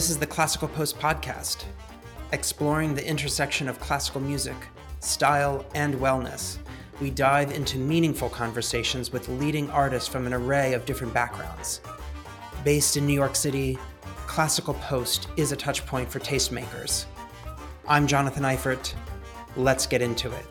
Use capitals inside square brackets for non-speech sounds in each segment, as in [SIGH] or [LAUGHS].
This is the Classical Post podcast, exploring the intersection of classical music, style, and wellness. We dive into meaningful conversations with leading artists from an array of different backgrounds. Based in New York City, Classical Post is a touchpoint for tastemakers. I'm Jonathan Eifert. Let's get into it.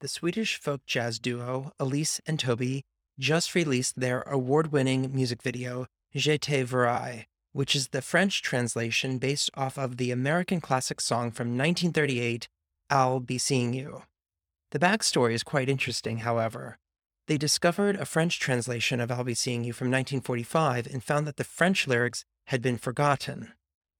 The Swedish folk jazz duo Elise and Toby just released their award winning music video, Je te which is the French translation based off of the American classic song from 1938, I'll Be Seeing You. The backstory is quite interesting, however. They discovered a French translation of I'll Be Seeing You from 1945 and found that the French lyrics had been forgotten.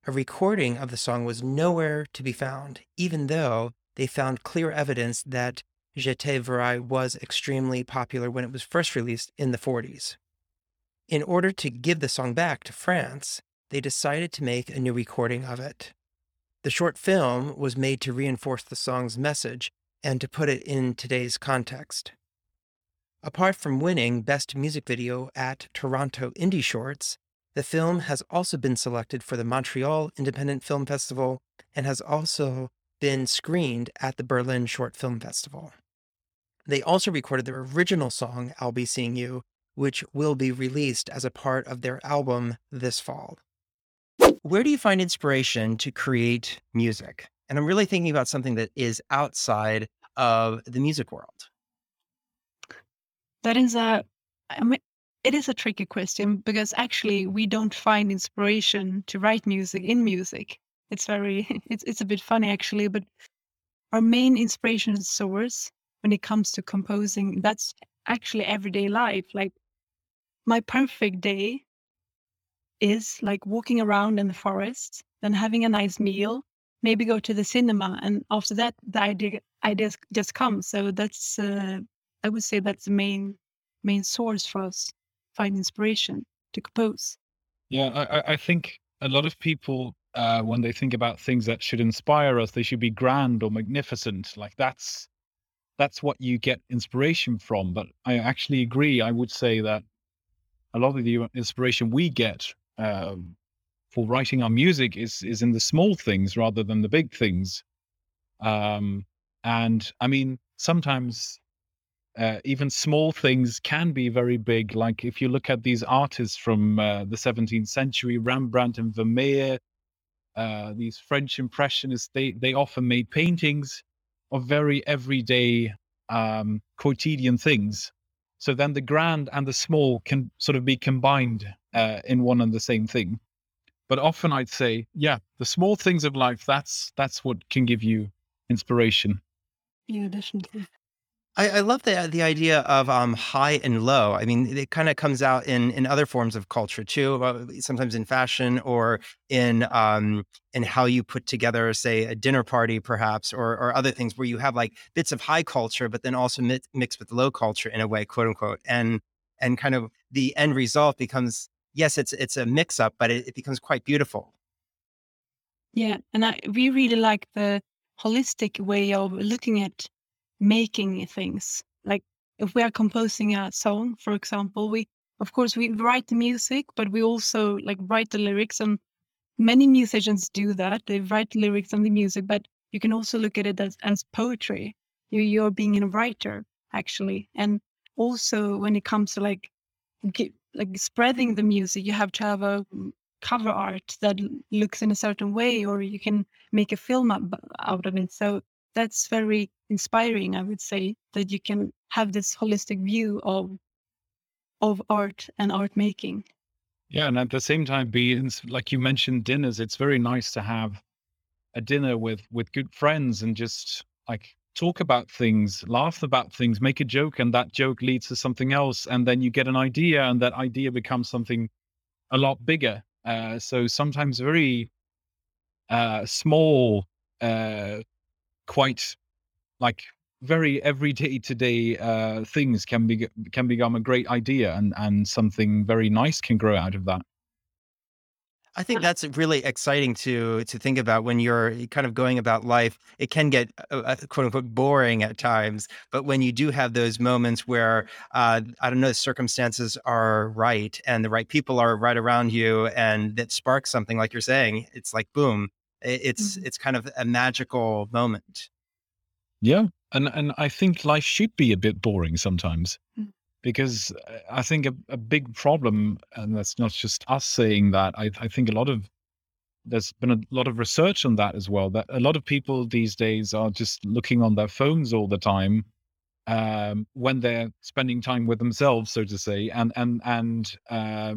A recording of the song was nowhere to be found, even though they found clear evidence that Je te verrai was extremely popular when it was first released in the 40s. In order to give the song back to France, they decided to make a new recording of it. The short film was made to reinforce the song's message and to put it in today's context. Apart from winning Best Music Video at Toronto Indie Shorts, the film has also been selected for the Montreal Independent Film Festival and has also been screened at the Berlin Short Film Festival. They also recorded their original song, I'll Be Seeing You, which will be released as a part of their album this fall. Where do you find inspiration to create music? And I'm really thinking about something that is outside of the music world. That is a, I mean, it is a tricky question because actually we don't find inspiration to write music in music. It's very, [LAUGHS] it's it's a bit funny actually, but our main inspiration source when it comes to composing that's actually everyday life like my perfect day is like walking around in the forest then having a nice meal maybe go to the cinema and after that the idea ideas just come. So that's uh, i would say that's the main main source for us find inspiration to compose. Yeah i i think a lot of people uh, when they think about things that should inspire us they should be grand or magnificent. Like that's that's what you get inspiration from. But I actually agree. I would say that a lot of the inspiration we get um, for writing our music is is in the small things rather than the big things. Um, and I mean, sometimes uh, even small things can be very big. Like if you look at these artists from uh, the 17th century, Rembrandt and Vermeer, uh, these French impressionists, they they often made paintings of very everyday um, quotidian things. So then the grand and the small can sort of be combined uh, in one and the same thing. But often I'd say, yeah, the small things of life, that's that's what can give you inspiration. Yeah, definitely. I, I love the the idea of um, high and low. I mean, it kind of comes out in in other forms of culture too. Uh, sometimes in fashion or in um, in how you put together, say, a dinner party, perhaps, or or other things where you have like bits of high culture, but then also mi- mixed with low culture in a way, quote unquote, and and kind of the end result becomes yes, it's it's a mix up, but it, it becomes quite beautiful. Yeah, and I we really like the holistic way of looking at making things. Like if we are composing a song, for example, we of course we write the music, but we also like write the lyrics and many musicians do that. They write lyrics and the music, but you can also look at it as, as poetry. You, you're being a writer actually. And also when it comes to like like spreading the music, you have to have a cover art that looks in a certain way, or you can make a film out of it. So that's very inspiring i would say that you can have this holistic view of of art and art making. Yeah and at the same time be like you mentioned dinners it's very nice to have a dinner with with good friends and just like talk about things laugh about things make a joke and that joke leads to something else and then you get an idea and that idea becomes something a lot bigger. Uh, so sometimes very uh, small uh, quite like very everyday today uh, things can be can become a great idea and and something very nice can grow out of that I think that's really exciting to to think about when you're kind of going about life. It can get uh, uh, quote unquote boring at times, but when you do have those moments where uh, I don't know, the circumstances are right and the right people are right around you, and that sparks something like you're saying, it's like boom, it's mm-hmm. it's kind of a magical moment. Yeah, and and I think life should be a bit boring sometimes. Mm because uh, I think a, a, big problem, and that's not just us saying that. I, I, think a lot of there's been a lot of research on that as well. That a lot of people these days are just looking on their phones all the time um, when they're spending time with themselves, so to say, and and and uh,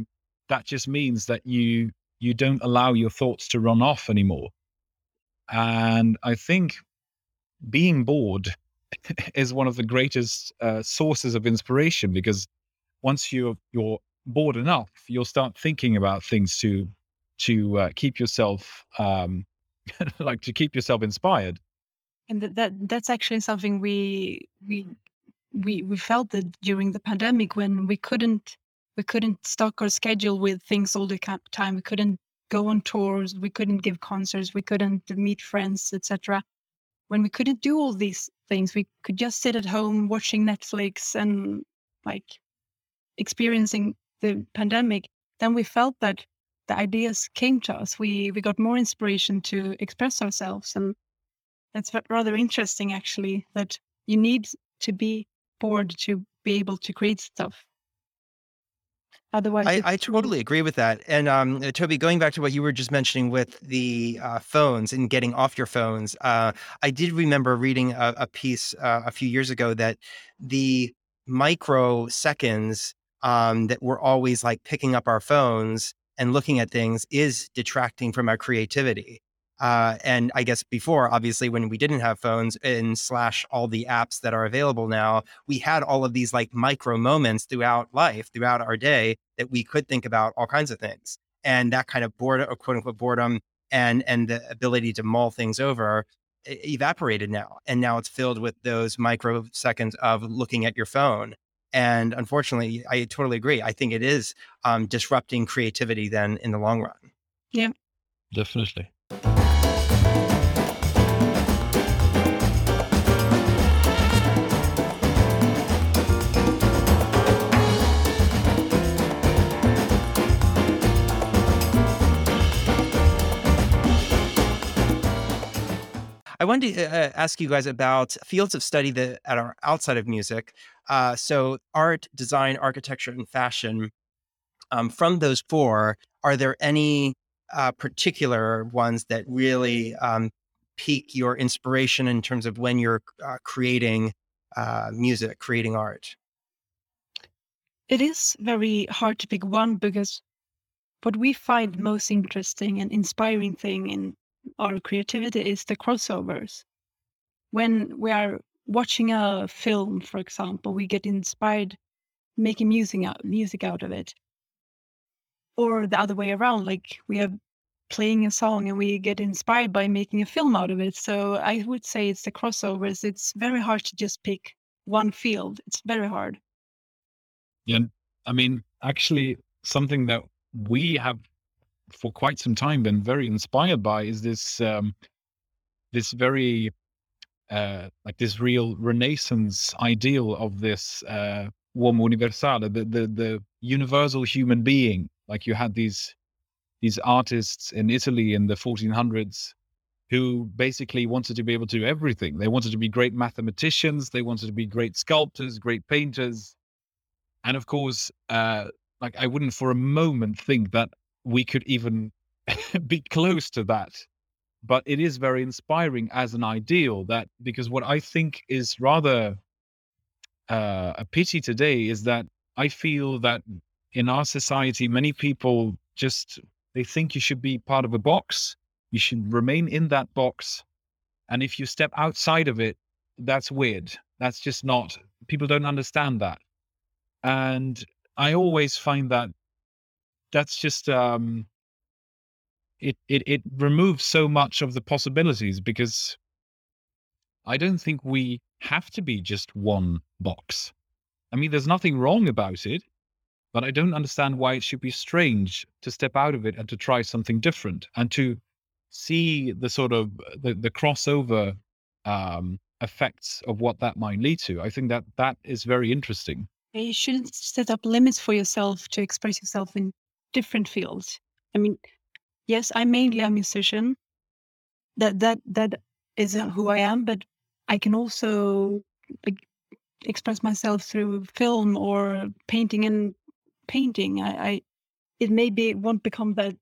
that just means that you you don't allow your thoughts to run off anymore. And I think being bored [LAUGHS] is one of the greatest uh, sources of inspiration because once you're you're bored enough, you'll start thinking about things to to uh, keep yourself um, [LAUGHS] like to keep yourself inspired. And that, that that's actually something we we we we felt that during the pandemic when we couldn't we couldn't stock our schedule with things all the time. We couldn't go on tours. We couldn't give concerts. We couldn't meet friends, etc when we couldn't do all these things, we could just sit at home watching Netflix and like experiencing the pandemic, then we felt that the ideas came to us. We we got more inspiration to express ourselves, and that's rather interesting actually. That you need to be bored to be able to create stuff. Otherwise, I, I totally agree with that. And um, uh, Toby, going back to what you were just mentioning with the uh, phones and getting off your phones, uh, I did remember reading a, a piece uh, a few years ago that the microseconds um, that we're always like picking up our phones and looking at things is detracting from our creativity. Uh, and I guess before, obviously, when we didn't have phones and slash all the apps that are available now, we had all of these like micro moments throughout life, throughout our day, that we could think about all kinds of things. And that kind of boredom, or quote unquote boredom, and and the ability to mull things over evaporated now. And now it's filled with those microseconds of looking at your phone. And unfortunately, I totally agree. I think it is um, disrupting creativity then in the long run. Yeah, definitely. I wanted to uh, ask you guys about fields of study that are outside of music. Uh, so, art, design, architecture, and fashion. Um, from those four, are there any uh, particular ones that really um, pique your inspiration in terms of when you're uh, creating uh, music, creating art? It is very hard to pick one because what we find most interesting and inspiring thing in our creativity is the crossovers. When we are watching a film, for example, we get inspired making music out, music out of it. Or the other way around, like we are playing a song and we get inspired by making a film out of it. So I would say it's the crossovers. It's very hard to just pick one field. It's very hard. Yeah. I mean, actually, something that we have for quite some time been very inspired by is this um, this very uh, like this real renaissance ideal of this uh, uomo universale, the, the the universal human being. Like you had these these artists in Italy in the 1400s who basically wanted to be able to do everything. They wanted to be great mathematicians, they wanted to be great sculptors, great painters, and of course, uh, like I wouldn't for a moment think that we could even [LAUGHS] be close to that. But it is very inspiring as an ideal that because what I think is rather uh, a pity today is that I feel that in our society, many people just they think you should be part of a box. You should remain in that box. And if you step outside of it, that's weird. That's just not, people don't understand that. And I always find that that's just um, it it it removes so much of the possibilities because I don't think we have to be just one box. I mean, there's nothing wrong about it, but I don't understand why it should be strange to step out of it and to try something different and to see the sort of the, the crossover um, effects of what that might lead to. I think that that is very interesting. You shouldn't set up limits for yourself to express yourself in different fields. I mean, yes, I'm mainly a musician. That that that is who I am, but I can also like, express myself through film or painting and painting. I, I it maybe won't become that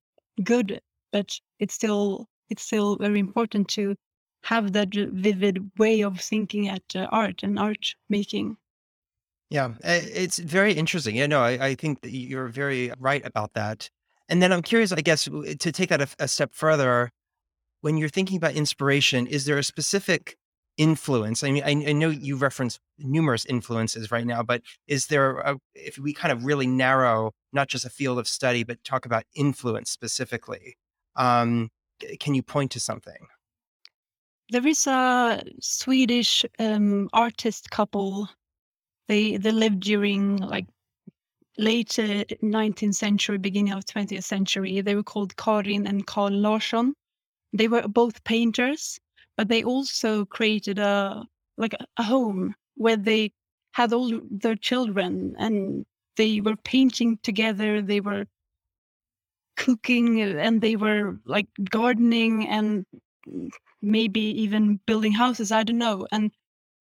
good, but it's still it's still very important to have that vivid way of thinking at uh, art and art making. Yeah, it's very interesting. Yeah, no, I, I think that you're very right about that. And then I'm curious, I guess, to take that a, a step further, when you're thinking about inspiration, is there a specific influence? I mean, I, I know you reference numerous influences right now, but is there, a, if we kind of really narrow not just a field of study, but talk about influence specifically, um, can you point to something? There is a Swedish um, artist couple. They they lived during like late uh, 19th century, beginning of 20th century. They were called Karin and Carl Larsson. They were both painters, but they also created a like a home where they had all their children and they were painting together. They were cooking and they were like gardening and maybe even building houses. I don't know. And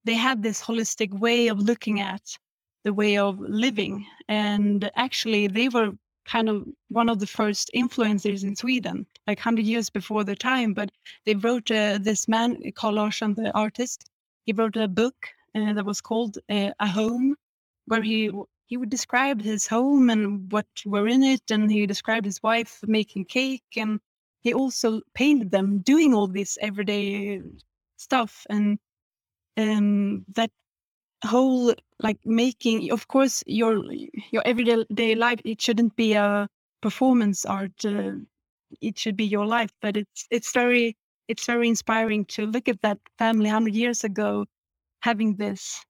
they had this holistic way of looking at the way of living. And actually, they were kind of one of the first influencers in Sweden, like 100 years before their time. But they wrote uh, this man, Carl Larsson, the artist, he wrote a book uh, that was called uh, A Home, where he he would describe his home and what were in it, and he described his wife making cake, and he also painted them doing all this everyday stuff, and um, that whole like making of course your your everyday life it shouldn't be a performance art uh, it should be your life but it's it's very it's very inspiring to look at that family 100 years ago having this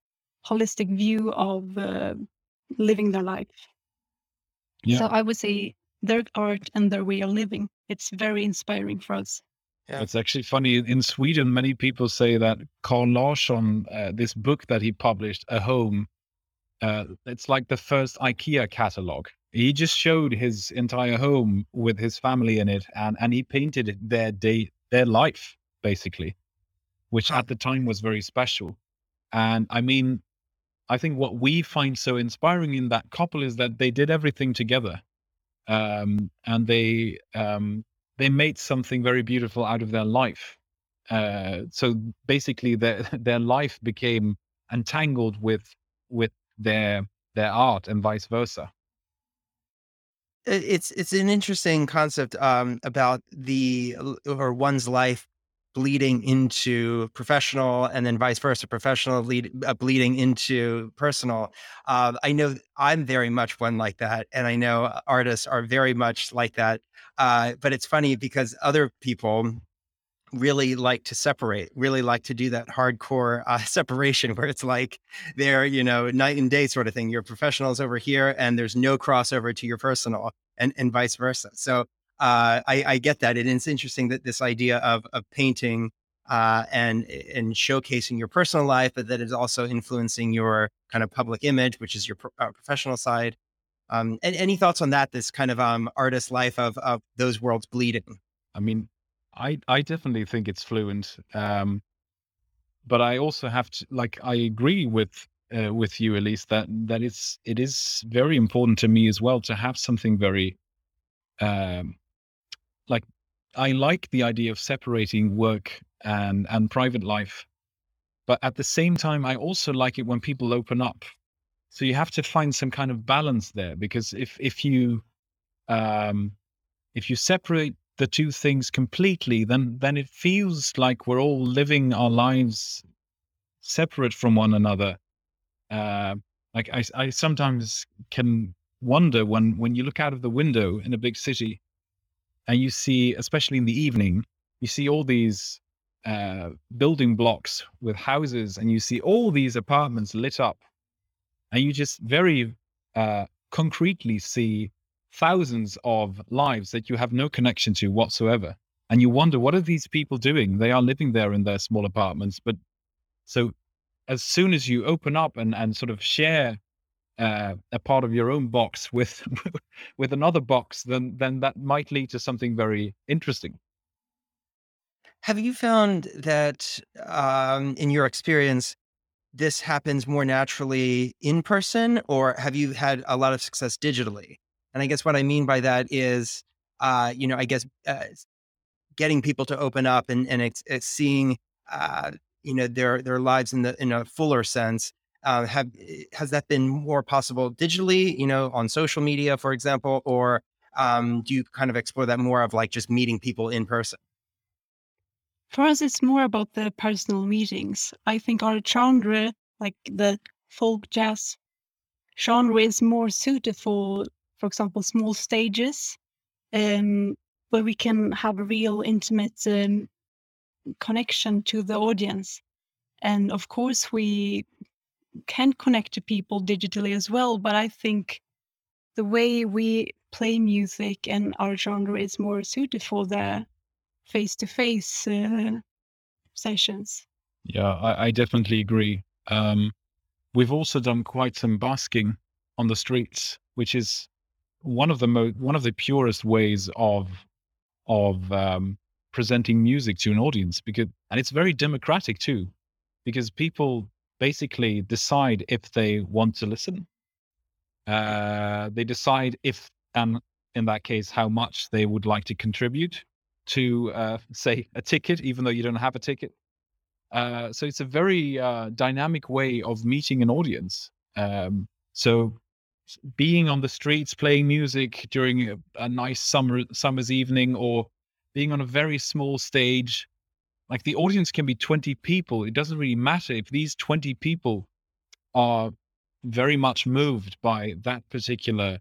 holistic view of uh, living their life yeah. so i would say their art and their way of living it's very inspiring for us yeah. It's actually funny. In Sweden, many people say that Carl Larsson, uh, this book that he published, A Home, uh, it's like the first IKEA catalog. He just showed his entire home with his family in it, and and he painted their day, their life, basically, which at the time was very special. And I mean, I think what we find so inspiring in that couple is that they did everything together, um, and they um, they made something very beautiful out of their life. Uh, so basically, their [LAUGHS] their life became entangled with with their their art and vice versa. It's it's an interesting concept um, about the or one's life bleeding into professional and then vice versa professional lead, uh, bleeding into personal uh, i know i'm very much one like that and i know artists are very much like that uh, but it's funny because other people really like to separate, really like to do that hardcore uh, [LAUGHS] separation where it's like they're, you know, night and day sort of thing. Your professionals over here and there's no crossover to your personal and, and vice versa. So uh, I, I, get that. And it's interesting that this idea of, of painting uh, and, and showcasing your personal life, but that is also influencing your kind of public image, which is your pro- uh, professional side. Um, and any thoughts on that? This kind of um, artist life of of those worlds bleeding. I mean, I I definitely think it's fluent, um, but I also have to like I agree with uh, with you, Elise, that that it's it is very important to me as well to have something very, um, like I like the idea of separating work and and private life, but at the same time, I also like it when people open up so you have to find some kind of balance there because if if you um, if you separate the two things completely, then then it feels like we're all living our lives separate from one another. Uh, like I, I sometimes can wonder when when you look out of the window in a big city and you see, especially in the evening, you see all these uh, building blocks with houses, and you see all these apartments lit up and you just very uh, concretely see thousands of lives that you have no connection to whatsoever. And you wonder, what are these people doing? They are living there in their small apartments. But so as soon as you open up and, and sort of share uh, a part of your own box with [LAUGHS] with another box, then then that might lead to something very interesting. Have you found that um, in your experience, this happens more naturally in person, or have you had a lot of success digitally? And I guess what I mean by that is, uh, you know, I guess uh, getting people to open up and and it's, it's seeing, uh, you know, their their lives in the in a fuller sense. Uh, have has that been more possible digitally? You know, on social media, for example, or um, do you kind of explore that more of like just meeting people in person? For us, it's more about the personal meetings. I think our genre, like the folk jazz genre, is more suited for for example, small stages um, where we can have a real intimate um, connection to the audience. And of course, we can connect to people digitally as well. But I think the way we play music and our genre is more suited for the face to face sessions. Yeah, I, I definitely agree. Um, we've also done quite some basking on the streets, which is one of the mo- one of the purest ways of of um, presenting music to an audience because and it's very democratic too because people basically decide if they want to listen. Uh, they decide if and in that case how much they would like to contribute to uh, [LAUGHS] say a ticket even though you don't have a ticket. Uh, so it's a very uh, dynamic way of meeting an audience. Um, so being on the streets playing music during a, a, nice summer summer's evening or being on a very small stage like the audience can be 20 people it doesn't really matter if these 20 people are very much moved by that particular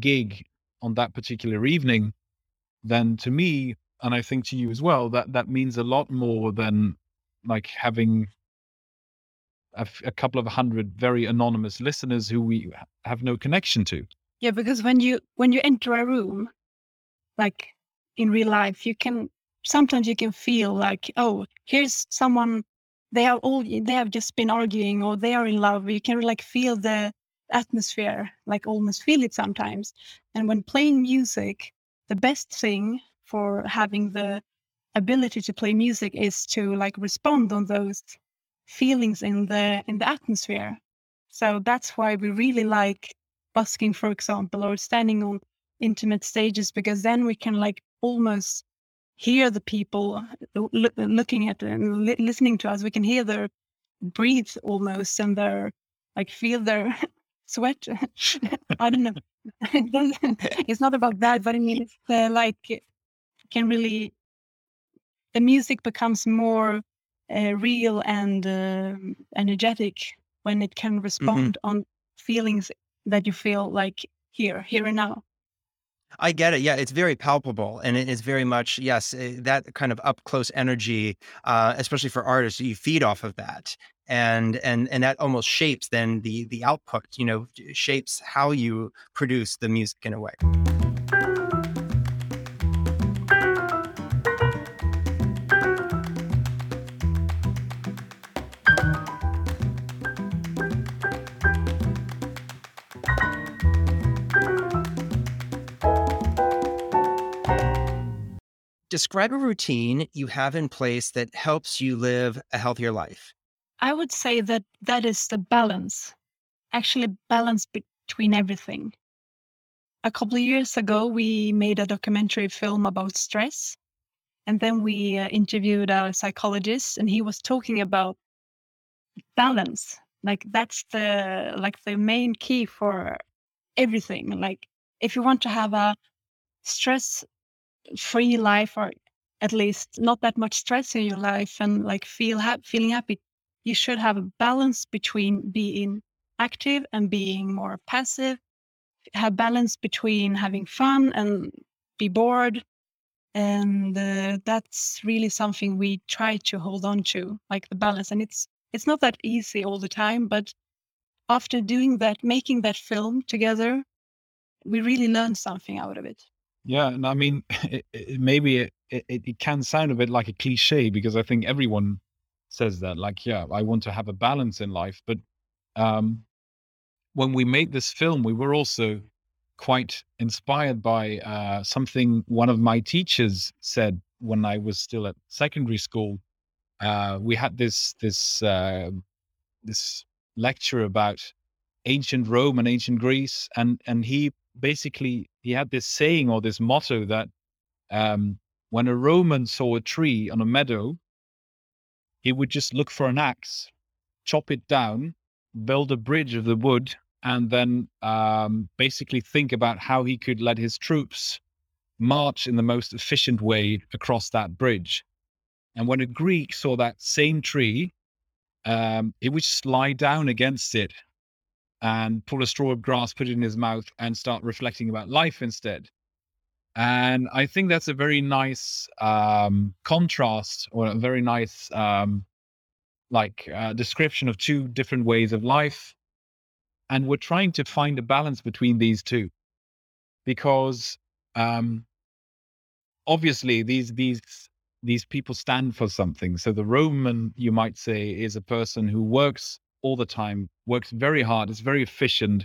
gig on that particular evening then to me and i think to you as well that that means a lot more than like having a, couple of hundred very anonymous listeners who we have no connection to. Yeah, because when you when you enter a room, like in real life, you can sometimes you can feel like, oh, here's someone they are all they have just been arguing or they are in love. You can like feel the atmosphere, like almost feel it sometimes. And when playing music, the best thing for having the ability to play music is to like respond on those feelings in the in the atmosphere. So that's why we really like busking, for example, or standing on intimate stages because then we can like almost hear the people lo- looking at and li- listening to us. We can hear their breathe almost and their like feel their [LAUGHS] sweat. [LAUGHS] I don't know. [LAUGHS] it's not about that, but I mean, it's uh, like can really the music becomes more uh, real and uh, energetic when it can mm-hmm. respond mm-hmm. on feelings that you feel like here, here and now. I get it. Yeah, it's very palpable, and it is very much yes eh, that kind of up close energy, uh, especially for artists. You feed off of that, and and and that almost shapes then the the output. You know, shapes how you produce the music in a way. Describe a routine you have in place that helps you live a healthier life. I would say that that is the balance, actually, balance between everything. A couple of years ago, we made a documentary film about stress. And then we uh, interviewed a psychologist, and he was talking about balance. Like that's the like the main key for everything. Like if you want to have a stress free life or at least not that much stress in your life and like feel ha- feeling happy you should have a balance between being active and being more passive have balance between having fun and be bored and uh, that's really something we try to hold on to like the balance and it's it's not that easy all the time but after doing that making that film together we really learn something out of it. Yeah, and I mean, [LAUGHS] it, it, maybe it, it it can sound a bit like a cliche because I think everyone says that. Like, yeah, I want to have a balance in life, but um, when we made this film, we were also quite inspired by uh, something one of my teachers said when I was still at secondary school. Uh, we had this this uh, this lecture about ancient Rome and ancient Greece, and and he basically he had this saying or this motto that um, when a Roman saw a tree on a meadow, he would just look for an axe, chop it down, build a bridge of the wood, and then um, basically think about how he could let his troops march in the most efficient way across that bridge. And when a Greek saw that same tree, um, he would slide down against it and pull a straw of grass, put it in his mouth, and start reflecting about life instead. And I think that's a very nice um, contrast or a very nice um, like uh, description of two different ways of life. And we're trying to find a balance between these two because um, obviously these these these people stand for something. So the Roman, you might say, is a person who works all the time, works very hard, is very efficient,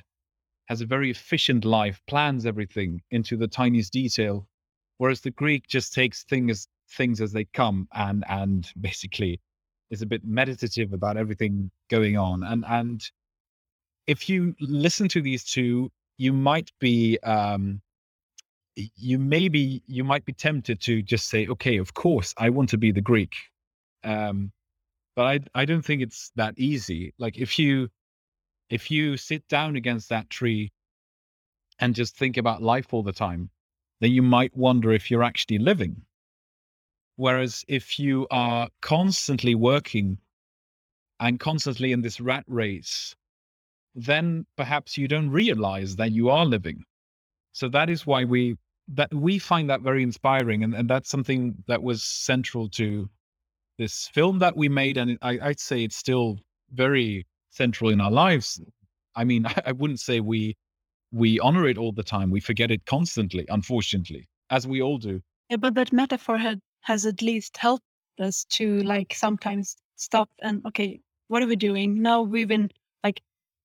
has a very efficient life, plans everything into the tiniest detail. Whereas the Greek just takes things things as they come and and [LAUGHS] basically is a bit meditative about everything going on. And and if you listen to these two, you might be um, you maybe you might be tempted to just say, okay, of course, I want to be the Greek. Um, but I I don't think it's that easy. Like if you if you sit down against that tree and just think about life all the time, then you might wonder if you're actually living. Whereas if you are constantly working and constantly in this rat race, then perhaps you don't realize that you are living. So that is why we that we find that very inspiring, and, and that's something that was central to this film that we made, and I, I'd say it's still very central in our lives. I mean, [LAUGHS] I, I wouldn't say we we honor it all the time. We forget it constantly, unfortunately, as we all do. Yeah, but that metaphor had, has at least helped us to like sometimes stop and okay, what are we doing now? We've been like,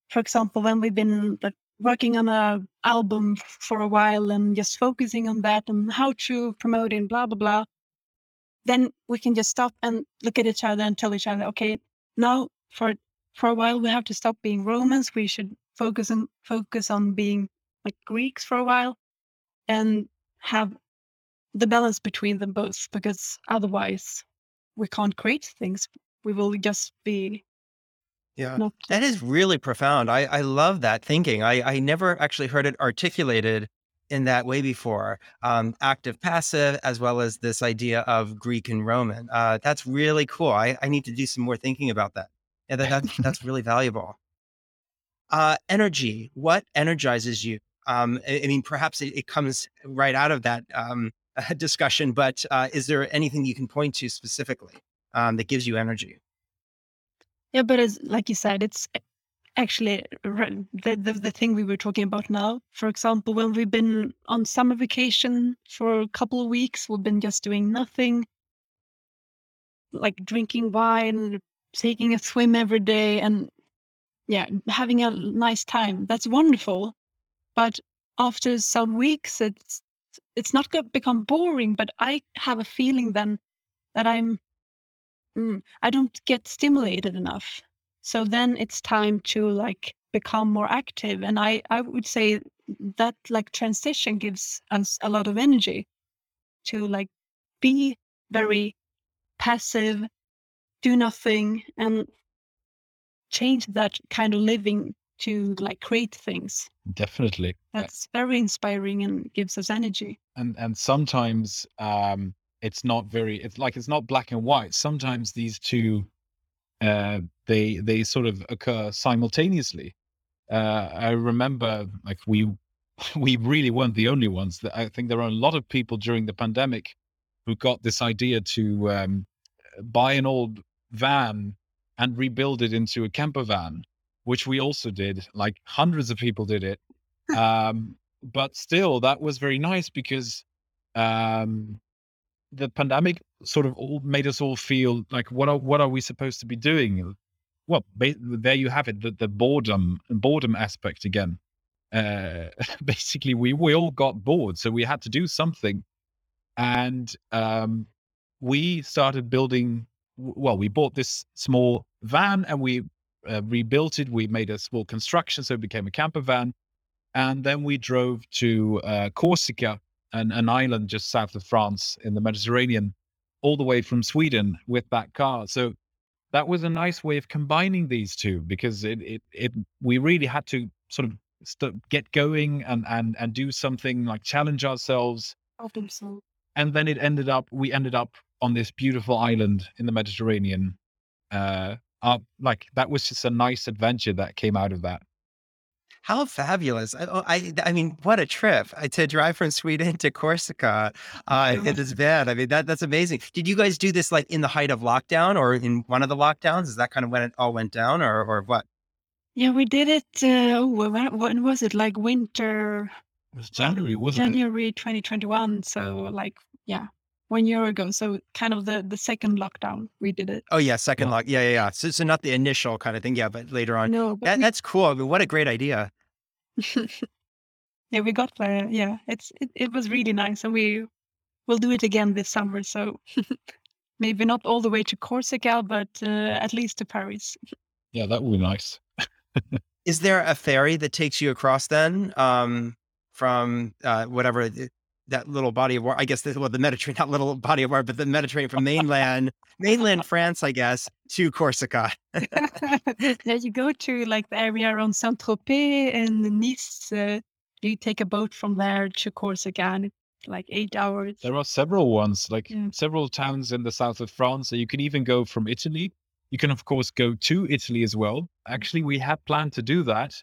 for example, when we've been like working on a album for a while and just focusing on that and how to promote it, blah blah blah then we can just stop and look at each other and tell each other, okay, now for for a while we have to stop being Romans. We should focus on focus on being like Greeks for a while and have the balance between them both because otherwise we can't create things. We will just be yeah, not... that is really profound. I, I love that thinking. I, I never actually heard it articulated in that way before um, active passive as well as this idea of greek and roman uh, that's really cool I, I need to do some more thinking about that yeah that, that's, [LAUGHS] that's really valuable. Uh, energy what energizes you? Um, I, I, mean perhaps it, it, comes right out of that um, [LAUGHS] discussion but uh, is there anything you can point to specifically um, that gives you energy? Yeah but as like you said it's actually the, the, the thing we were talking about now for example when we've been on summer vacation for a couple of weeks we've been just doing nothing. Like drinking wine taking a swim every day and yeah having a nice time. That's wonderful but after some weeks it's it's not going to become boring but i have a feeling then that i'm mm, i don't get stimulated enough so then it's time to like become more active and i i would say that like transition gives us a lot of energy to like be very passive do nothing and change that kind of living to like create things. Definitely that's very inspiring and gives us energy. And and sometimes um it's not very it's like it's not black and white. Sometimes these two uh, they they sort of occur simultaneously. Uh, I remember like we [LAUGHS] we really weren't the only ones. I think there are a lot of people during the pandemic who got this idea to um, buy an old van and rebuild it into a camper van, which we also did. Like hundreds of people did it. [LAUGHS] Um, but still, that was very nice because um, the pandemic sort of all made us all feel like what are what are we supposed to be doing? Well, there you have it, the, the boredom boredom aspect again. Uh, [LAUGHS] basically, we we all got bored, so we had to do something, and um, we started building. Well, we bought this small van and we uh, rebuilt it. We made a small construction, so it became a camper van, and then we drove to uh, Corsica an, an island just south of France in the Mediterranean, all the way from Sweden with that car. So that was a nice way of combining these two because it it, it we really had to sort of st- get going and and and do something like challenge ourselves. so. And then it ended up we ended up on this beautiful island in the Mediterranean. Uh, uh like that was just a nice adventure that came out of that. How fabulous! I, oh, I, I mean, what a trip uh, to drive from Sweden to Corsica uh, in this van. I mean, that that's amazing. Did you guys do this like in the height of lockdown or in one of the lockdowns? Is that kind of when it all went down, or or what? Yeah, we did it. Uh, oh, when, when was it? Like winter. It was January, wasn't it? January 2021. So like, yeah, one year ago. So kind of the the second lockdown we did it. Oh yeah, second yeah. lock. Yeah, yeah, yeah. So, so not the initial kind of thing. Yeah, but later on. No, that, we... that's cool. I mean, what a great idea. [LAUGHS] [LAUGHS] yeah, we got there. Yeah, it's it, it was really nice, and we will do it again this summer. So [LAUGHS] maybe not all the way to Corsica, but uh, at least to Paris. Yeah, that would be nice. Is there a ferry that takes you across then um, from uh, whatever that little body of water? I guess the, well, the Mediterranean, [LAUGHS] not little body of water, but the Mediterranean from mainland, mainland [LAUGHS] France, I guess, to Corsica. [LAUGHS] yeah, you go to like the area around Saint Tropez and Nice. Uh, you take a boat from there to Corsica, and it's like eight hours. There are several ones, like yeah. several towns in the south of France. So you can even go from Italy. You can, of course, go to Italy as well. Actually, we had planned to do that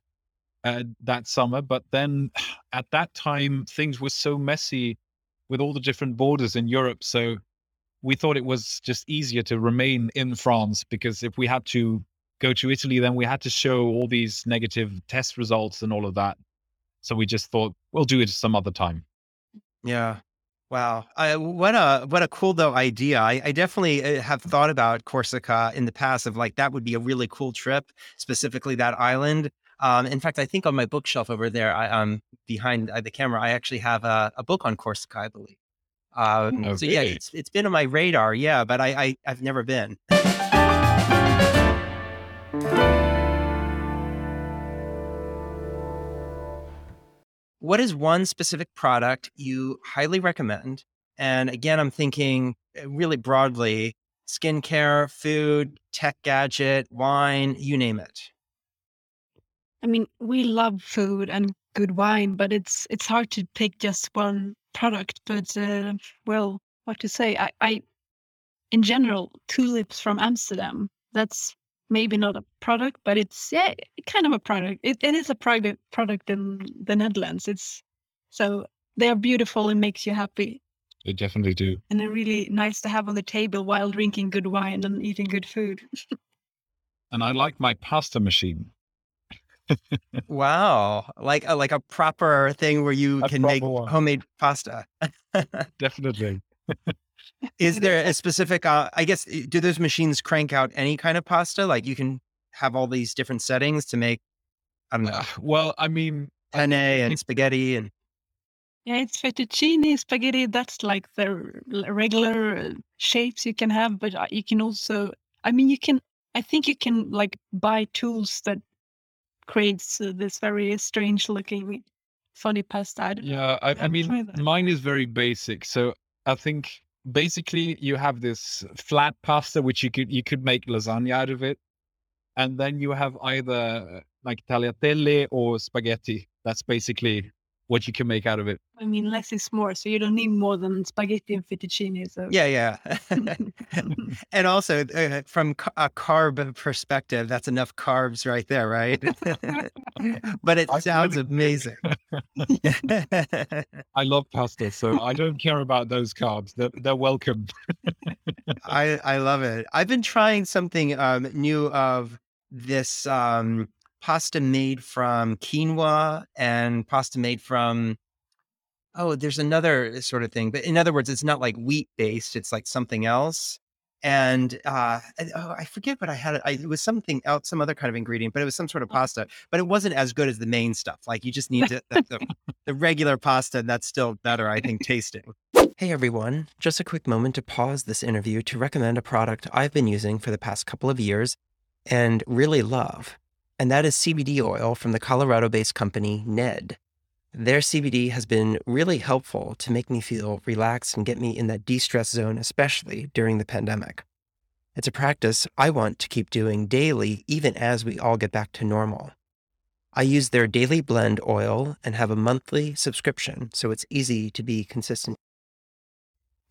uh, that summer. But then [SIGHS] at that time, things were so messy with all the different borders in Europe. So we thought it was just easier to remain in France because if we had to go to Italy, then we had to show all these negative test results and all of that. So we just thought we'll do it some other time. Yeah. Wow. What a what a cool though idea. I, I definitely uh, have thought about Corsica in the past of like that would be a really cool trip, specifically that island. Um, in fact, I think on my bookshelf over there, I, um, behind uh, the camera, I actually have a, a book on Corsica, I believe. Um, okay. So yeah, it's it's been on my radar, yeah, but I, I I've never been. what is one specific product you highly recommend? And again, I'm thinking uh, really broadly: skincare, food, tech gadget, wine, you name it. I mean, we love food and good wine, but it's it's hard to pick just one product. But uh, well, what to say? I, I, in general, tulips from Amsterdam. That's maybe not a product, but it's yeah, kind of a product. It, it is a private product in the Netherlands. It's so they are beautiful and makes you happy. They definitely do. And they're really nice to have on the table while drinking good wine and eating good food. [LAUGHS] and I like my pasta machine wow, like a, like a proper thing where you a can make one. homemade pasta. [LAUGHS] Definitely. Is [LAUGHS] there a specific? Uh, I guess do those machines crank out any kind of pasta? Like you can have all these different settings to make. I don't know. Uh, well, I mean, penne and spaghetti and. Yeah, it's fettuccine, spaghetti. That's like the regular uh, shapes you can have, but uh, you can also. I mean, you can. I think you can like buy tools that creates uh, this very strange looking funny pasta. Yeah, I, I mean, mine is very basic. So I think basically you have this flat pasta which you could you could make lasagna out of it, and then you have either like tagliatelle or spaghetti. That's basically what you can make out of it. I mean, less is more, so you don't need more than spaghetti and fettuccine. So yeah, yeah, [LAUGHS] [LAUGHS] and also uh, from a carb perspective, that's enough carbs right there, right? [LAUGHS] but it sounds amazing. I love pasta, so I don't care about those carbs. They're, they're welcome. I I love it. I've been trying something um, new of this um, pasta made from quinoa and pasta made from oh, there's another sort of thing. But in other words, it's not like wheat based, it's like something else. And uh, oh, I forget what I had. I, it was something else, some other kind of ingredient, but it was some sort of pasta. But it wasn't as good as the main stuff. Like you just need to, the, the, [LAUGHS] the regular pasta, and that's still better, I think, tasting. Hey everyone, just a quick moment to pause this interview to recommend a product I've been using for the past couple of years and really love. And that is CBD oil from the Colorado based company Ned. Their CBD has been really helpful to make me feel relaxed and get me in that de stress zone, especially during the pandemic. It's a practice I want to keep doing daily, even as we all get back to normal. I use their daily blend oil and have a monthly subscription, so it's easy to be consistent.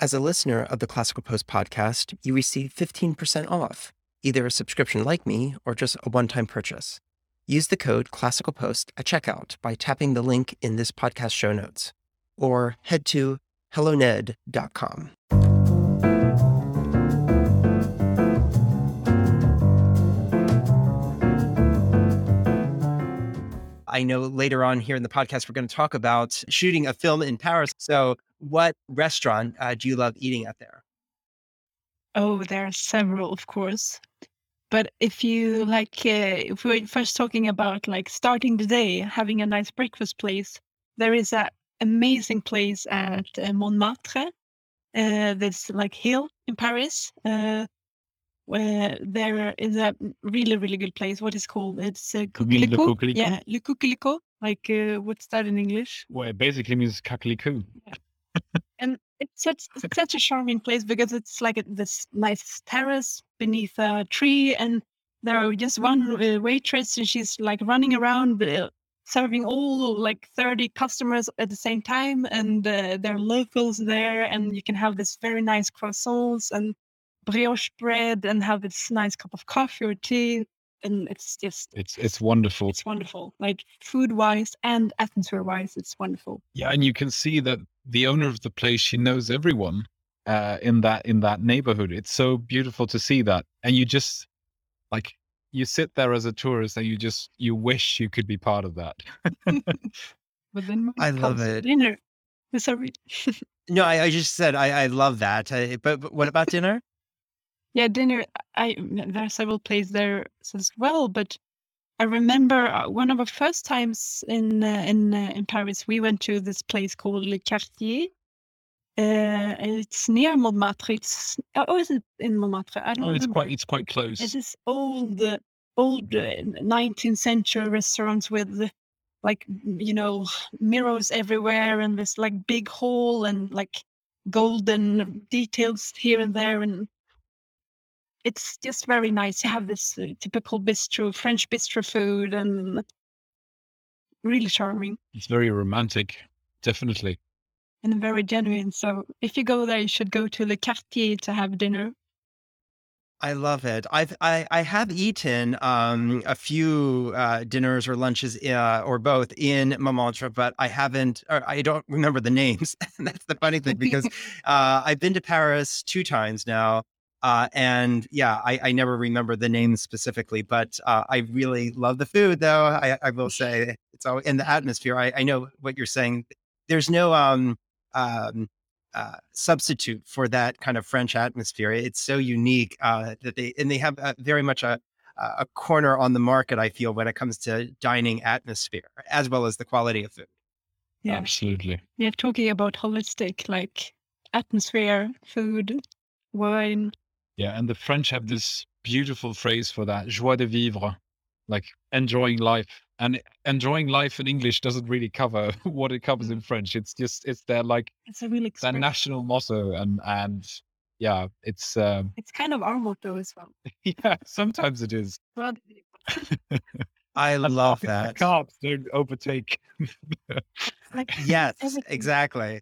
As a listener of the Classical Post podcast, you receive 15% off, either a subscription like me or just a one time purchase. Use the code ClassicalPost at checkout by tapping the link in this podcast show notes, or head to helloned.com. I know later on here in the podcast, we're going to talk about shooting a film in Paris. So, what restaurant uh, do you love eating at there? Oh, there are several, of course. But if you like, uh, if we're first talking about like starting the day, having a nice breakfast place, there is an amazing place at uh, Montmartre. Uh, this like hill in Paris. Uh, where there is a really really good place. What is called? It's uh, Le Yeah, Le. Like uh, what's that in English? Well, it basically means cacklicoo. and it's such it's such a charming place because it's like this nice terrace beneath a tree, and there are just one uh, waitress, and she's like running around uh, serving all like 30 customers at the same time and uh, there are locals there and you can have this very nice croissants and brioche bread and have this nice cup of coffee or tea and it's just It's it's wonderful. it's wonderful like food wise and atmosphere wise it's wonderful Yeah, and you can see that the owner of the place she knows everyone uh, in that in that neighborhood. It's so beautiful to see that, and you just like you sit there as a tourist and you just you wish you could be part of that. [LAUGHS] but then [LAUGHS] I love comes it. dinner [LAUGHS] sorry No, I, I just said I, I love that. I, but, but what about dinner? Yeah, dinner. I there are several places there as well, but I remember uh, one of the first times in uh, in uh, in Paris. We went to this place called Le Chartier. Uh, it's near Montmartre. It's oh, is it in Montmartre? I don't Oh, it's remember. quite it's quite It's close. this old, uh, old uh, 19th century restaurants with like you know mirrors everywhere and this like big hall and like golden details here and there and it's just very nice. to have this uh, typical bistro, French bistro food, and really charming It's very romantic, definitely. and very genuine. So if you go there, you should go to Le Chartier to have dinner. I love it. I've I, I have eaten um, a few uh, dinners or lunches uh, or both in Montmartre, but I haven't. Or I don't remember the names. [LAUGHS] That's the funny thing because [LAUGHS] uh, I've been to Paris two times now, uh, and yeah, I, I never remember the names specifically. But uh, I really love the food, though. I, I will say it's all in the atmosphere. I, I know what you're saying. There's no um, um, uh, substitute for that kind of French atmosphere. It's so unique uh, that they and they have uh, very much a a corner on the market. I feel when it comes to dining atmosphere as well as the quality of food. Yeah, Absolutely. yeah. Talking about holistic, like atmosphere, food, wine. Yeah, and the French have this beautiful phrase for that, joie de vivre, like enjoying life. And enjoying life in English doesn't really cover [LAUGHS] what it covers in French. It's just it's their like It's a real their national motto, and and yeah, it's um, It's kind of our motto as well. [LAUGHS] yeah. Sometimes it is. [LAUGHS] I love that. Cops don't overtake. like Yes, everything. exactly.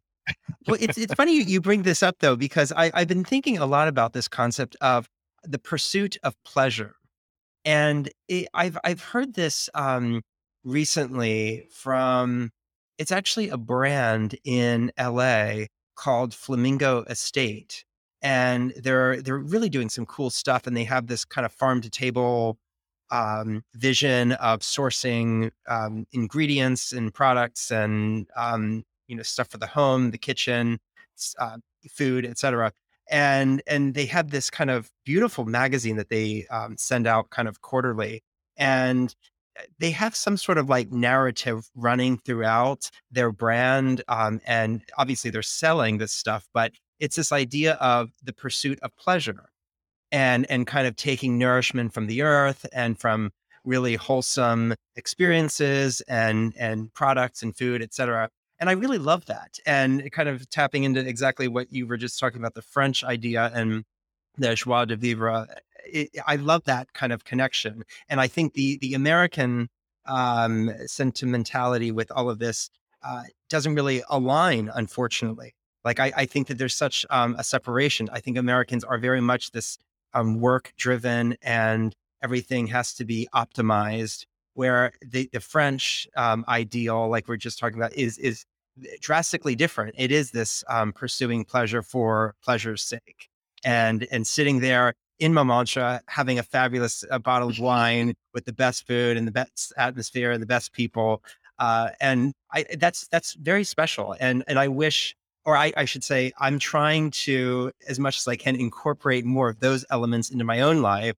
Well, it's it's funny you, bring this up though because I I've been thinking a lot about this concept of the pursuit of pleasure, and it, I've I've heard this um, recently from it's actually a brand in LA called Flamingo Estate, and they're they're really doing some cool stuff, and they have this kind of farm to table um, vision of sourcing um, ingredients and products and um, you know stuff for the home, the kitchen, uh, food, etc. And and they have this kind of beautiful magazine that they um, send out kind of quarterly, and uh, they have some sort of like narrative running throughout their brand, um, and obviously they're selling this stuff, but it's this idea of the pursuit of pleasure and and kind of taking nourishment from the earth and from really wholesome experiences and and products and food, et cetera. And I really love that. And kind of tapping into exactly what you were just talking about, the French idea and the joie de vivre. It, I love that kind of connection. And I think the the American um, sentimentality with all of this uh, doesn't really align, unfortunately. Like I, I think that there's such um, a separation. I think Americans are very much this um, work driven and everything has to be optimized. Where the, the French um, ideal, like we're just talking about, is is drastically different. It is this um, pursuing pleasure for pleasure's sake, and and sitting there in Montmartre having a fabulous uh, bottle of wine with the best food and the best atmosphere and the best people. Uh, and I, that's that's very special. And and I wish or I, I, should say, I'm trying to, as much as I can, incorporate more of those elements into my own life.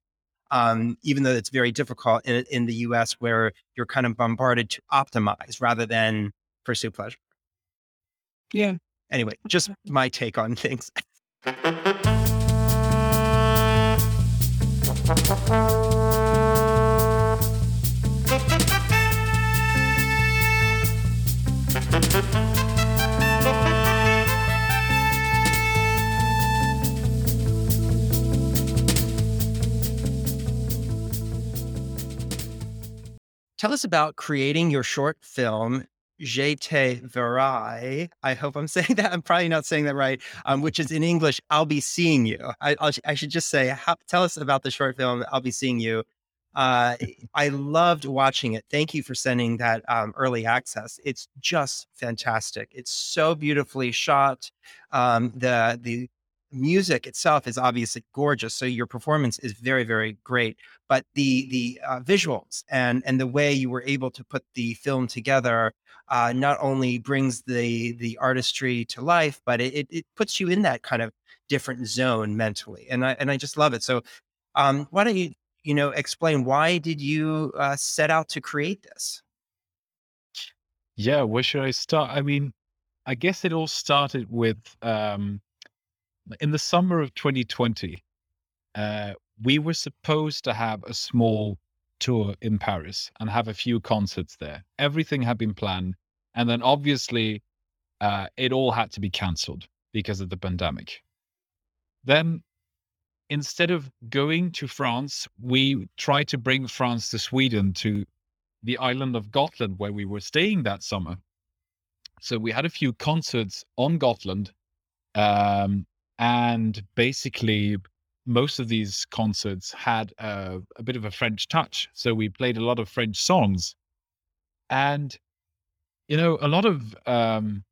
Um, even though it's very difficult in, in the US where you're kind of bombarded to optimize rather than pursue pleasure. Yeah. Anyway, just my take on [LAUGHS] things. Tell us about creating your short film, Je te verrai. I hope I'm [LAUGHS] saying that. I'm probably not saying that right, um, which is in English, I'll be seeing you. I, i should just say, tell us about the short film, I'll be seeing you. Uh, I loved watching it. Thank you for sending that um, early access. It's just fantastic. It's so beautifully shot. Um, the the music itself is obviously gorgeous so your performance is very very great but the the uh, visuals and and the way you were able to put the film together uh, not only brings the the artistry to life but it, it puts you in that kind of different zone mentally and i and i just love it. So um, why don't you you know explain why did you uh, set out to create this? Yeah where should i start? I mean i guess it all started with um in the summer of 2020, uh, we were supposed to have a small tour in Paris and have a few concerts there. Everything had been planned. And then obviously, uh, it all had to be cancelled because of the pandemic. Then, instead of going to France, we tried to bring France to Sweden to the island of Gotland where we were staying that summer. So we had a few concerts on Gotland. Um, and basically most of these concerts had a, a, bit of a French touch. So we played a lot of French songs. And, you know, a lot of um,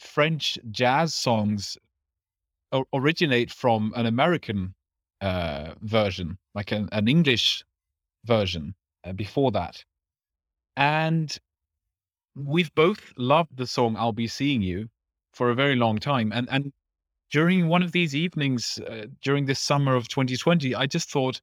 French jazz songs o- originate from an American uh, version, like an, an English version uh, before that. And we've both loved the song I'll Be Seeing You for a very long time. And, and during one of these evenings uh, during this summer of 2020, I just thought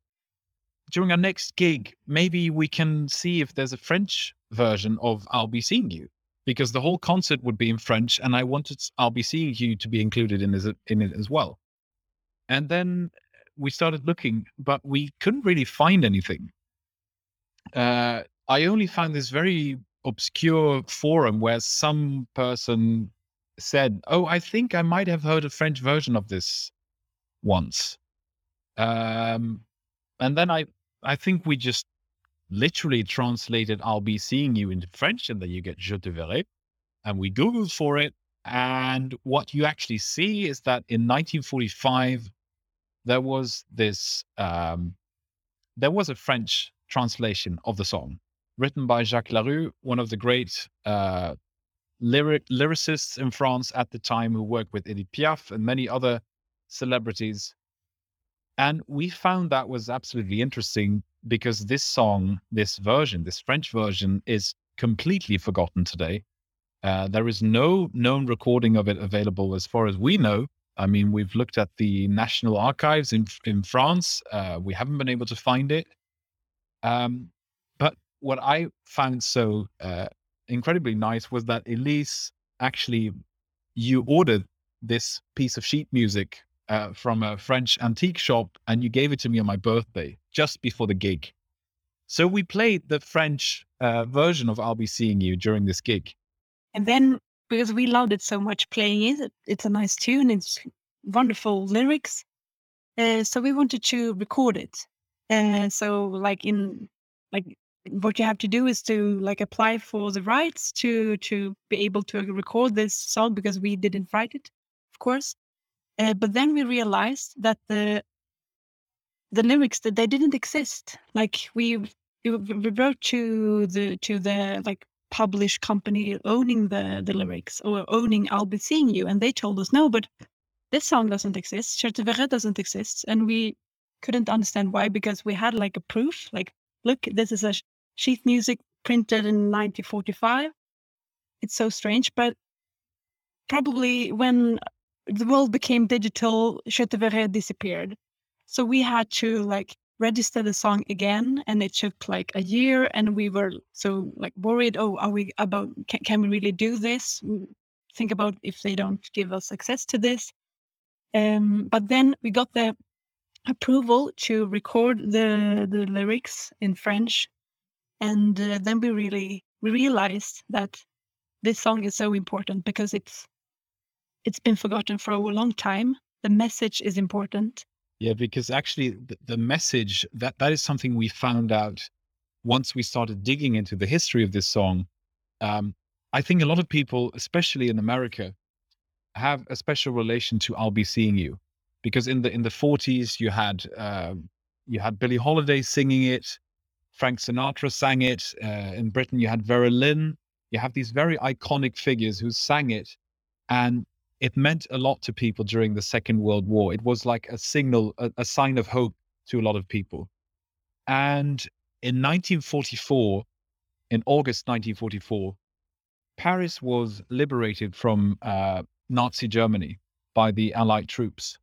during our next gig, maybe we can see if there's a French version of I'll Be Seeing You because the whole concert would be in French and I wanted I'll Be Seeing You to be included in, in it as well. And then we started looking, but we couldn't really find anything. Uh, I only found this very obscure forum where some person said, "Oh, I think I might have heard a French version of this once," um, and then I I think we just literally translated "I'll be seeing you" into French, and then you get "Je te verrai," and we googled for it, and what you actually see is that in 1945 there was this um, there was a French translation of the song written by Jacques Larue, one of the great uh, lyric lyricists in France at the time who worked with Edith Piaf and many other celebrities. And we found that was absolutely interesting because this song, this version, this French version, is completely forgotten today. Uh, there is no known recording of it available as far as we know. I mean, we've looked at the National Archives in in France. Uh, we haven't been able to find it. Um, but what I found so uh, incredibly nice was that Elise actually you ordered this piece of sheet music uh, from a French antique shop and you gave it to me on my birthday just before the gig. So we played the French uh, version of I'll Be Seeing You during this gig. And then because we loved it so much playing it, it's a nice tune, it's wonderful lyrics. Uh, so we wanted to record it. Uh, so like in like what you have to do is to like apply for the rights to to be able to record this song because we didn't write it, of course. Uh, but then we realized that the the lyrics that they didn't exist. Like we we wrote to the to the like published company owning the the lyrics or owning I'll be seeing you, and they told us no, but this song doesn't exist. Je te verrai doesn't exist, and we couldn't understand why because we had like a proof, like look, this is a sheet music printed in 1945. It's so strange, but probably when the world became digital, Je te verrai disappeared. So we had to like register the song again and it took like a year and we were so like worried oh are we about can, can we really do this think about if they don't give us access to this um, but then we got the approval to record the the lyrics in french and uh, then we really realized that this song is so important because it's it's been forgotten for a long time. The message is important. Yeah, because actually the, the message that that is something we found out once we started digging into the history of this song. Um, I think a lot of people, especially in America, have a special relation to "I'll Be Seeing You," because in the in the 40s you had uh, you had Billie Holiday singing it, Frank Sinatra sang it. Uh, in Britain, you had Vera Lynn. You have these very iconic figures who sang it, and it meant a lot to people during the Second World War. It was like a signal, a, a sign of hope to a lot of people. And in 1944, in August 1944, Paris was liberated from uh, Nazi Germany by the Allied troops.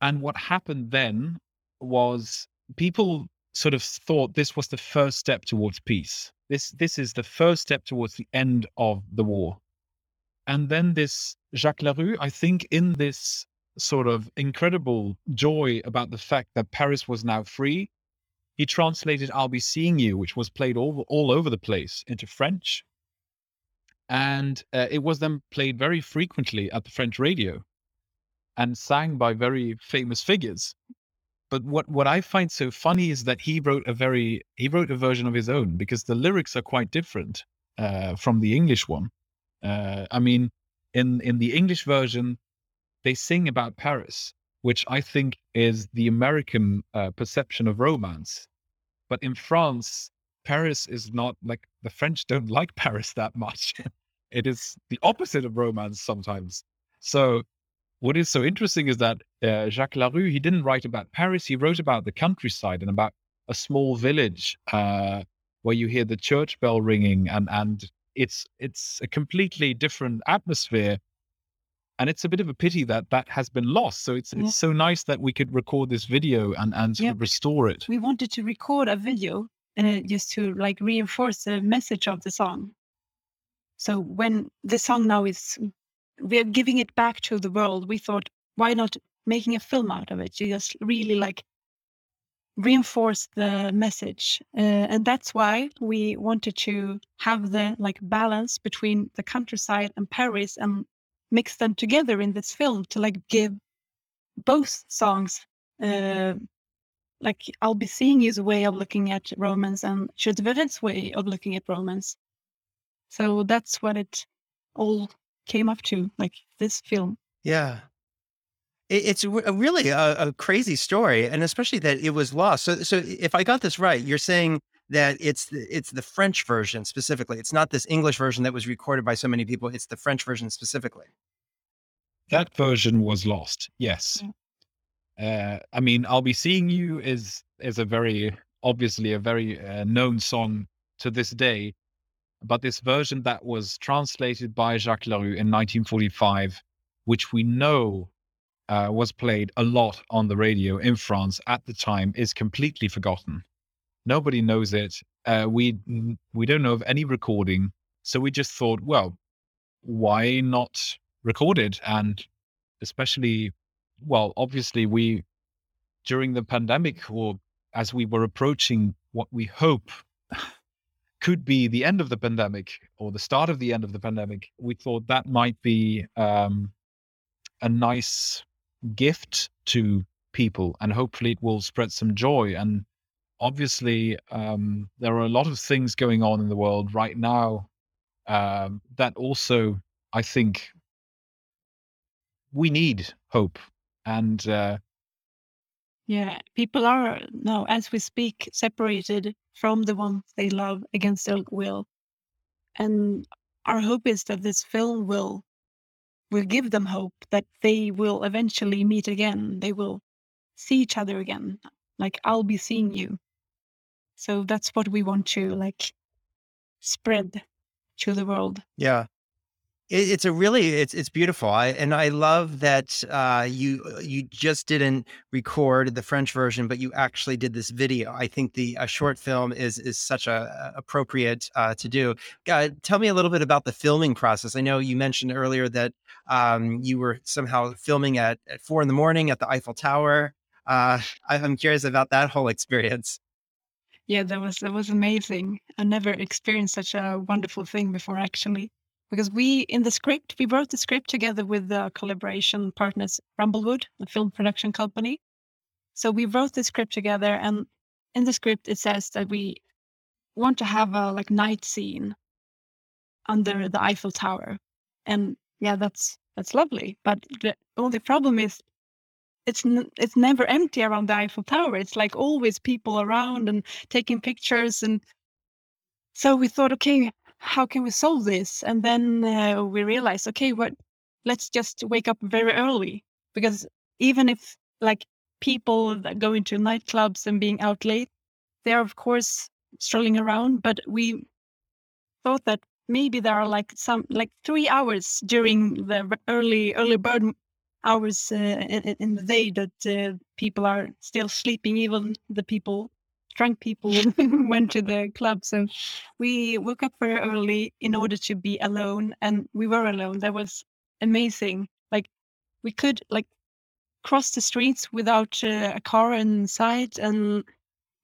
And what happened then was people sort of thought this was the first step towards peace. This this is the first step towards the end of the war. And then this Jacques Larue, I think, in this sort of incredible joy about the fact that Paris was now free, he translated I'll Be Seeing You, which was played all, all over the place, into French. And uh, it was then played very frequently at the French radio and sang by very famous figures. But what, what I find so funny is that he wrote a very he wrote a version of his own because the lyrics are quite different uh, from the English one. Uh, I mean, in in the English version, they sing about Paris, which I think is the American uh, perception of romance. But in France, Paris is not like the French don't like [LAUGHS] Paris that much. it is the opposite of romance sometimes. So, what is so interesting is that uh, Jacques Larue he didn't write about Paris. He wrote about the countryside and about a small village uh, where you hear the church bell ringing and and it's it's a completely different atmosphere and it's a bit of a pity that that has been lost so it's yeah. it's so nice that we could record this video and and restore it we wanted to record a video uh, just to like reinforce the message of the song so when the song now is we're giving it back to the world. We thought why not making a film out of it? You just really like reinforce the message. Uh, and that's why we wanted to have the like balance between the countryside and paris and mix them together in this film to like give both songs uh, like i'll be seeing his way of looking at romance and Je te verrai's way of looking at romance. So that's what it all came up to like this film yeah it's really a, a, crazy story, and especially that it was lost. So, so if I got this right, you're saying that it's the, it's the French version specifically. It's not this English version that was recorded by so many people. It's the French version specifically. That version was lost. Yes. Uh, I mean, I'll be seeing you is is a very obviously a very uh, known song to this day. But this version that was translated by Jacques Larue in 1945, which we know uh, was played a lot on the radio in France at the time, is completely forgotten. Nobody knows it. Uh, we we don't know of any recording, so we just thought, well, why not record it? And especially, well, obviously, we during the pandemic, or as we were approaching what we hope [LAUGHS] could be the end of the pandemic or the start of the end of the pandemic, we thought that might be um, a nice gift to people, and hopefully, it will spread some joy and obviously um, there are a lot of things going on in the world right now um, that also I think we need hope and uh, yeah people are now as we speak separated from the ones they love against their will and our hope is that this film will will give them hope that they will eventually meet again they will see each other again like i'll be seeing you so that's what we want to like spread to the world. Yeah. It, it's a really it's it's beautiful. I and I love that uh, you you just didn't record the French version, but you actually did this video. I think the a short film is is such a, a appropriate uh, to do. Uh, tell me a little bit about the filming process. I know you mentioned earlier that um, you were somehow filming at, at four in the morning at the Eiffel Tower. Uh, [LAUGHS] I'm curious about that whole experience yeah, that was that was amazing. I never experienced such a wonderful thing before, actually. Because we in the script, we wrote the script together with the collaboration partners Rumblewood, a film production company. So we wrote the script together, and in the script it says that we want to have a like night scene under the Eiffel Tower, and yeah, that's that's lovely. But the only problem is it's n- it's never empty around the Eiffel Tower. It's like always people around and taking pictures, and so we thought, okay, how can we solve this? And then uh, we realized, okay, what? Let's just wake up very early because even if like people that go into nightclubs and being out late, they are of course strolling around, but we thought that maybe there are like some like three hours during the early early bird hours uh, in, in, the day that uh, people are still sleeping, even the people, drunk people, [LAUGHS] went to the club. So we woke up very early in order to be alone, and we were alone. That was amazing. Like we could like cross the streets without uh, a car in sight, and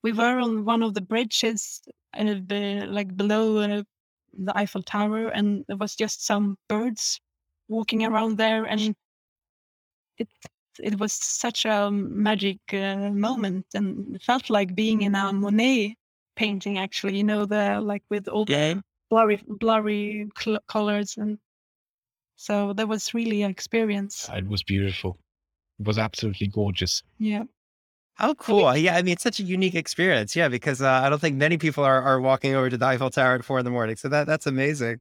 we were on one of the bridges, and uh, like below uh, the Eiffel Tower, and there was just some birds walking around there, and it it was such a magic uh, moment and felt like being in a Monet painting actually you know the like with all yeah. blurry blurry cl- colors and so that was really an experience it was beautiful it was absolutely gorgeous yeah How cool. Yeah. I mean, it's such a unique experience. Yeah. Because uh, I don't think many people are, are walking over to the Eiffel Tower at four in the morning. So that that's amazing.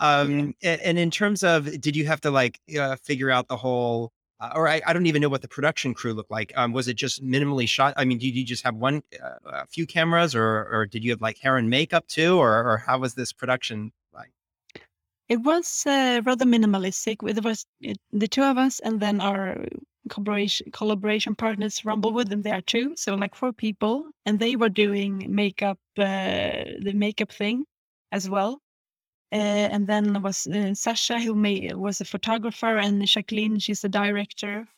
Um, yeah. and, and, in terms of, did you have to like uh, figure out the whole uh, or I, I, don't even know what the production crew looked like. Um, was it just minimally shot? I mean, did you just have one, uh, a few cameras, or or did you have like hair and makeup too, or or how was this production like? It was uh, rather minimalistic. It was the two of us, and then our collaboration collaboration partners Rumblewood, and there too. So like four people, and they were doing makeup, uh, the makeup thing as well. Uh, and then was uh, Sasha, who made, was a photographer, and Jacqueline, she's a director.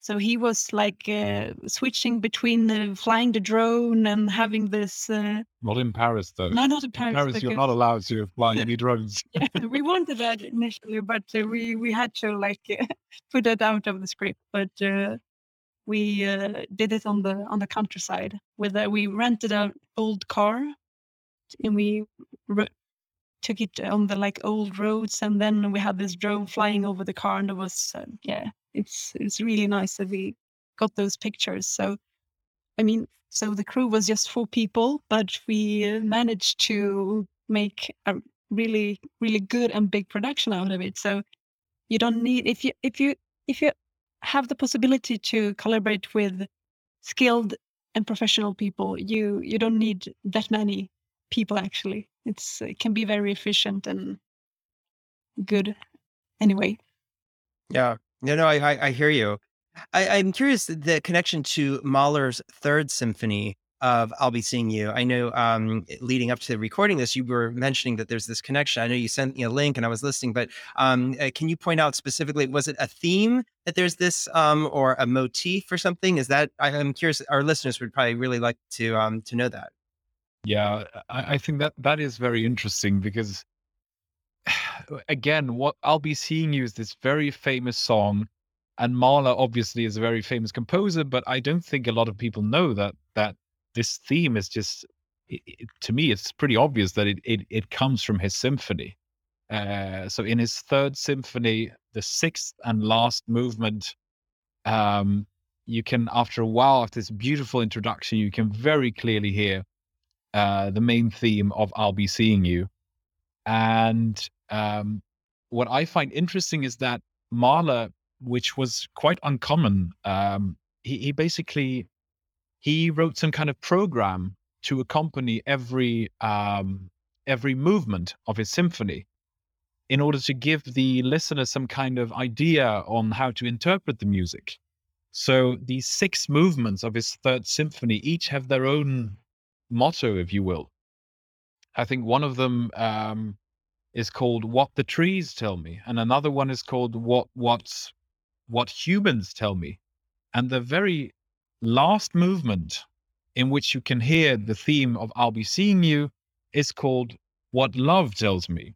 So he was like uh, switching between uh, flying the drone and having this. Uh, not in Paris, though. No, not in Paris. In Paris, you're not allowed to fly any drones. [LAUGHS] yeah, we wanted that initially, but uh, we we had to like [LAUGHS] put that out of the script. But we did it on the on the countryside. With we rented an old car, and we took it on the like old roads and then we had this drone flying over the car and it was uh, yeah it's it's really nice that we got those pictures so i mean so the crew was just four people but we uh, managed to make a really really good and big production out of it so you don't need if you if you if you have the possibility to collaborate with skilled and professional people. You you don't need that many people actually. It's it can be very efficient and good anyway. Yeah. No, no, I, I, hear you. I, I'm curious the connection to Mahler's Third Symphony of I'll Be Seeing You. I know um, leading up to the recording this, you were mentioning that there's this connection. I know you sent me a link and I was listening, but um, uh, can you point out specifically, was it a theme that there's this um, or a motif or something? Is that, I, am curious, our listeners would probably really like to um, to know that. Yeah, I, I think that that is very interesting because [SIGHS] again, what I'll be seeing you is this very famous song, and Mahler obviously is a very famous composer, but I don't think a lot of people know that that this theme is just it, it, to me it's pretty obvious that it it, it comes from his symphony. Uh, so in his third symphony, the sixth and last movement, um, you can after a while after this beautiful introduction, you can very clearly hear uh, the main theme of "I'll Be Seeing You." And um, what I find interesting is that Mahler, which was quite uncommon, um, he, he basically he wrote some kind of program to accompany every um, every movement of his symphony in order to give the listener some kind of idea on how to interpret the music. So these six movements of his third symphony each have their own motto, if you will. I think one of them um, is called "What the Trees Tell Me," and another one is called "What What's What Humans Tell Me." And the very last movement, in which you can hear the theme of "I'll Be Seeing You," is called "What Love Tells Me."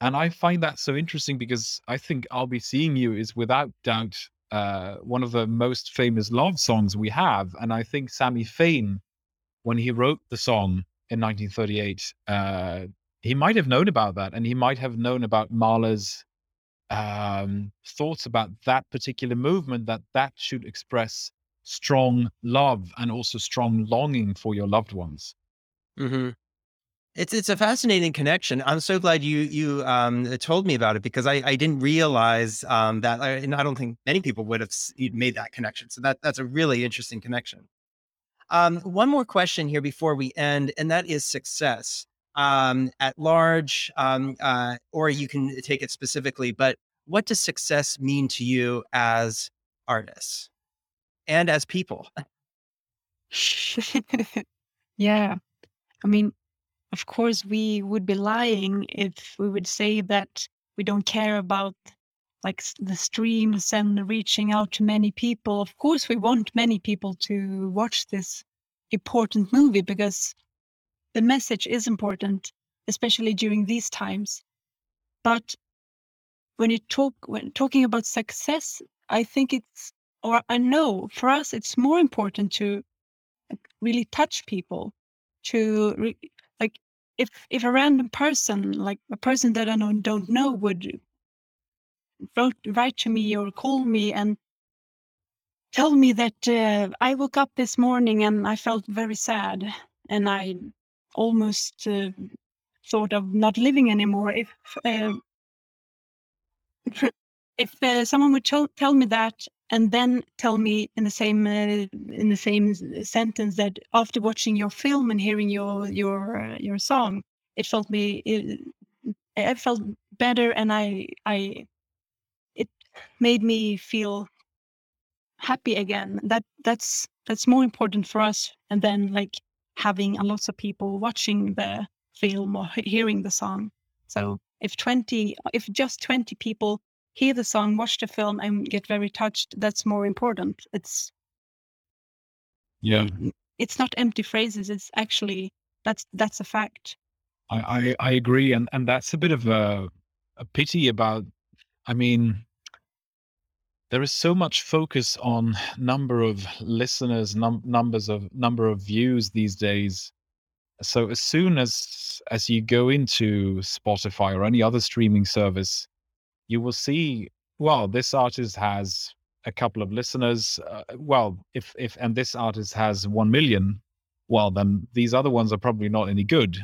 And I find that so interesting because I think "I'll Be Seeing You" is without doubt uh, one of the most famous love songs we have, and I think Sammy Fain, when he wrote the song in 1938 uh, he might have known about that and he might have known about mahler's um, thoughts about that particular movement that that should express strong love and also strong longing for your loved ones mm-hmm. It's it's a fascinating connection. I'm so glad you you um, told me about it because I, I didn't realize um, that, and I don't think many people would have made that connection. So that that's a really interesting connection. Um, one more question here before we end, and that is success um, at large, um, uh, or you can take it specifically. But what does success mean to you as artists and as people? [LAUGHS] yeah. I mean, of course, we would be lying if we would say that we don't care about like the streams and reaching out to many people. Of course, we want many people to watch this important movie because the message is important, especially during these times. But when you talk when talking about success, I think it's or I know for us it's more important to really touch people, to re, like if if a random person like a person that I don't, don't know would wrote, write to me or call me and tell me that uh, I woke up this morning and I felt very sad and I almost uh, thought of not living anymore. If uh, if uh, someone would tell, tell me that and then tell me in the same uh, in the same sentence that after watching your film and hearing your your uh, your song, it felt me it, I felt better and I I made me feel happy again. That that's that's more important for us. And then like having a lots of people watching the film or hearing the song. So if 20, if just 20 people hear the song, watch the film, and get very touched, that's more important. It's yeah, it's not empty phrases. It's actually that's that's a fact. I I, I agree, and and that's a bit of a a pity about. I mean, there is so much focus on number of listeners num- numbers of number of views these days. So as soon as as you go into spotify or any other streaming service you will see well this artist has a couple of listeners uh, well if if and this artist has 1 million well then these other ones are probably not any good.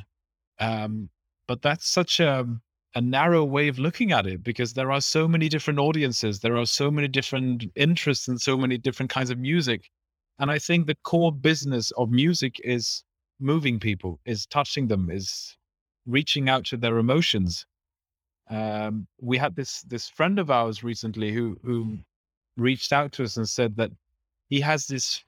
Um but that's such a a narrow way of looking at it because there are so many different audiences there are so many different interests and so many different kinds of music And I think the core business of music is moving people, is touching them, is reaching out to their emotions. Um, we had this this friend of ours recently who who reached out to us and said that he has this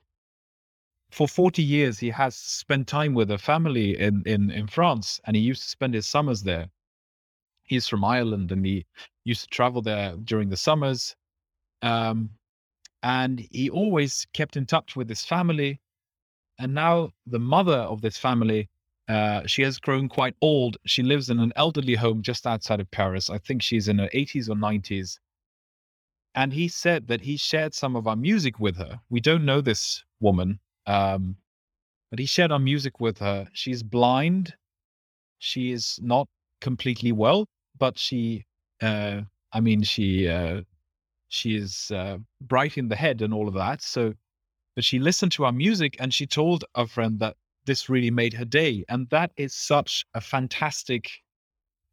for 40 years he has spent time with a family in, in, in France and he used to spend his summers there. He's from Ireland and he used to travel there during the summers. Um, and he always kept in touch with his family. And now the mother of this family, uh, she has grown quite old. She lives in an elderly home just outside of Paris. I think she's in her 80s or 90s. And he said that he shared some of our music with her. We don't know this woman, um, but he shared our music with her. She's blind. She is not completely well, but she, uh, I mean, she uh, she is uh, bright in the head and all of that. So, but she listened to our music and she told our friend that this really made her day, and that is such a fantastic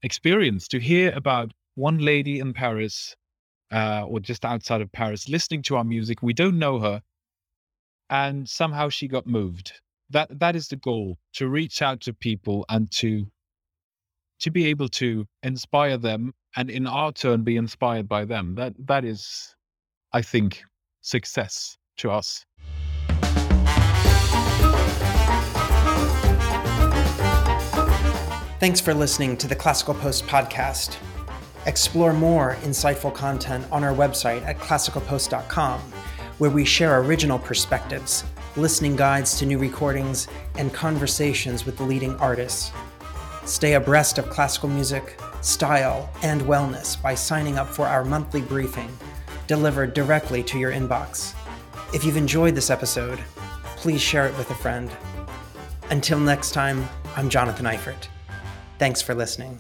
experience to hear about one lady in Paris uh, or just outside of Paris listening to our music. We don't know her, and somehow she got moved. That that is the goal: to reach out to people and to to be able to inspire them, and in our turn be inspired by them. That that is, I think, success to us. Thanks for listening to the Classical Post podcast. Explore more insightful content on our website at classicalpost.com, where we share original perspectives, listening guides to new recordings, and conversations with the leading artists. Stay abreast of classical music, style, and wellness by signing up for our monthly briefing, delivered directly to your inbox. If you've enjoyed this episode, please share it with a friend. Until next time, I'm Jonathan Eifert. Thanks for listening.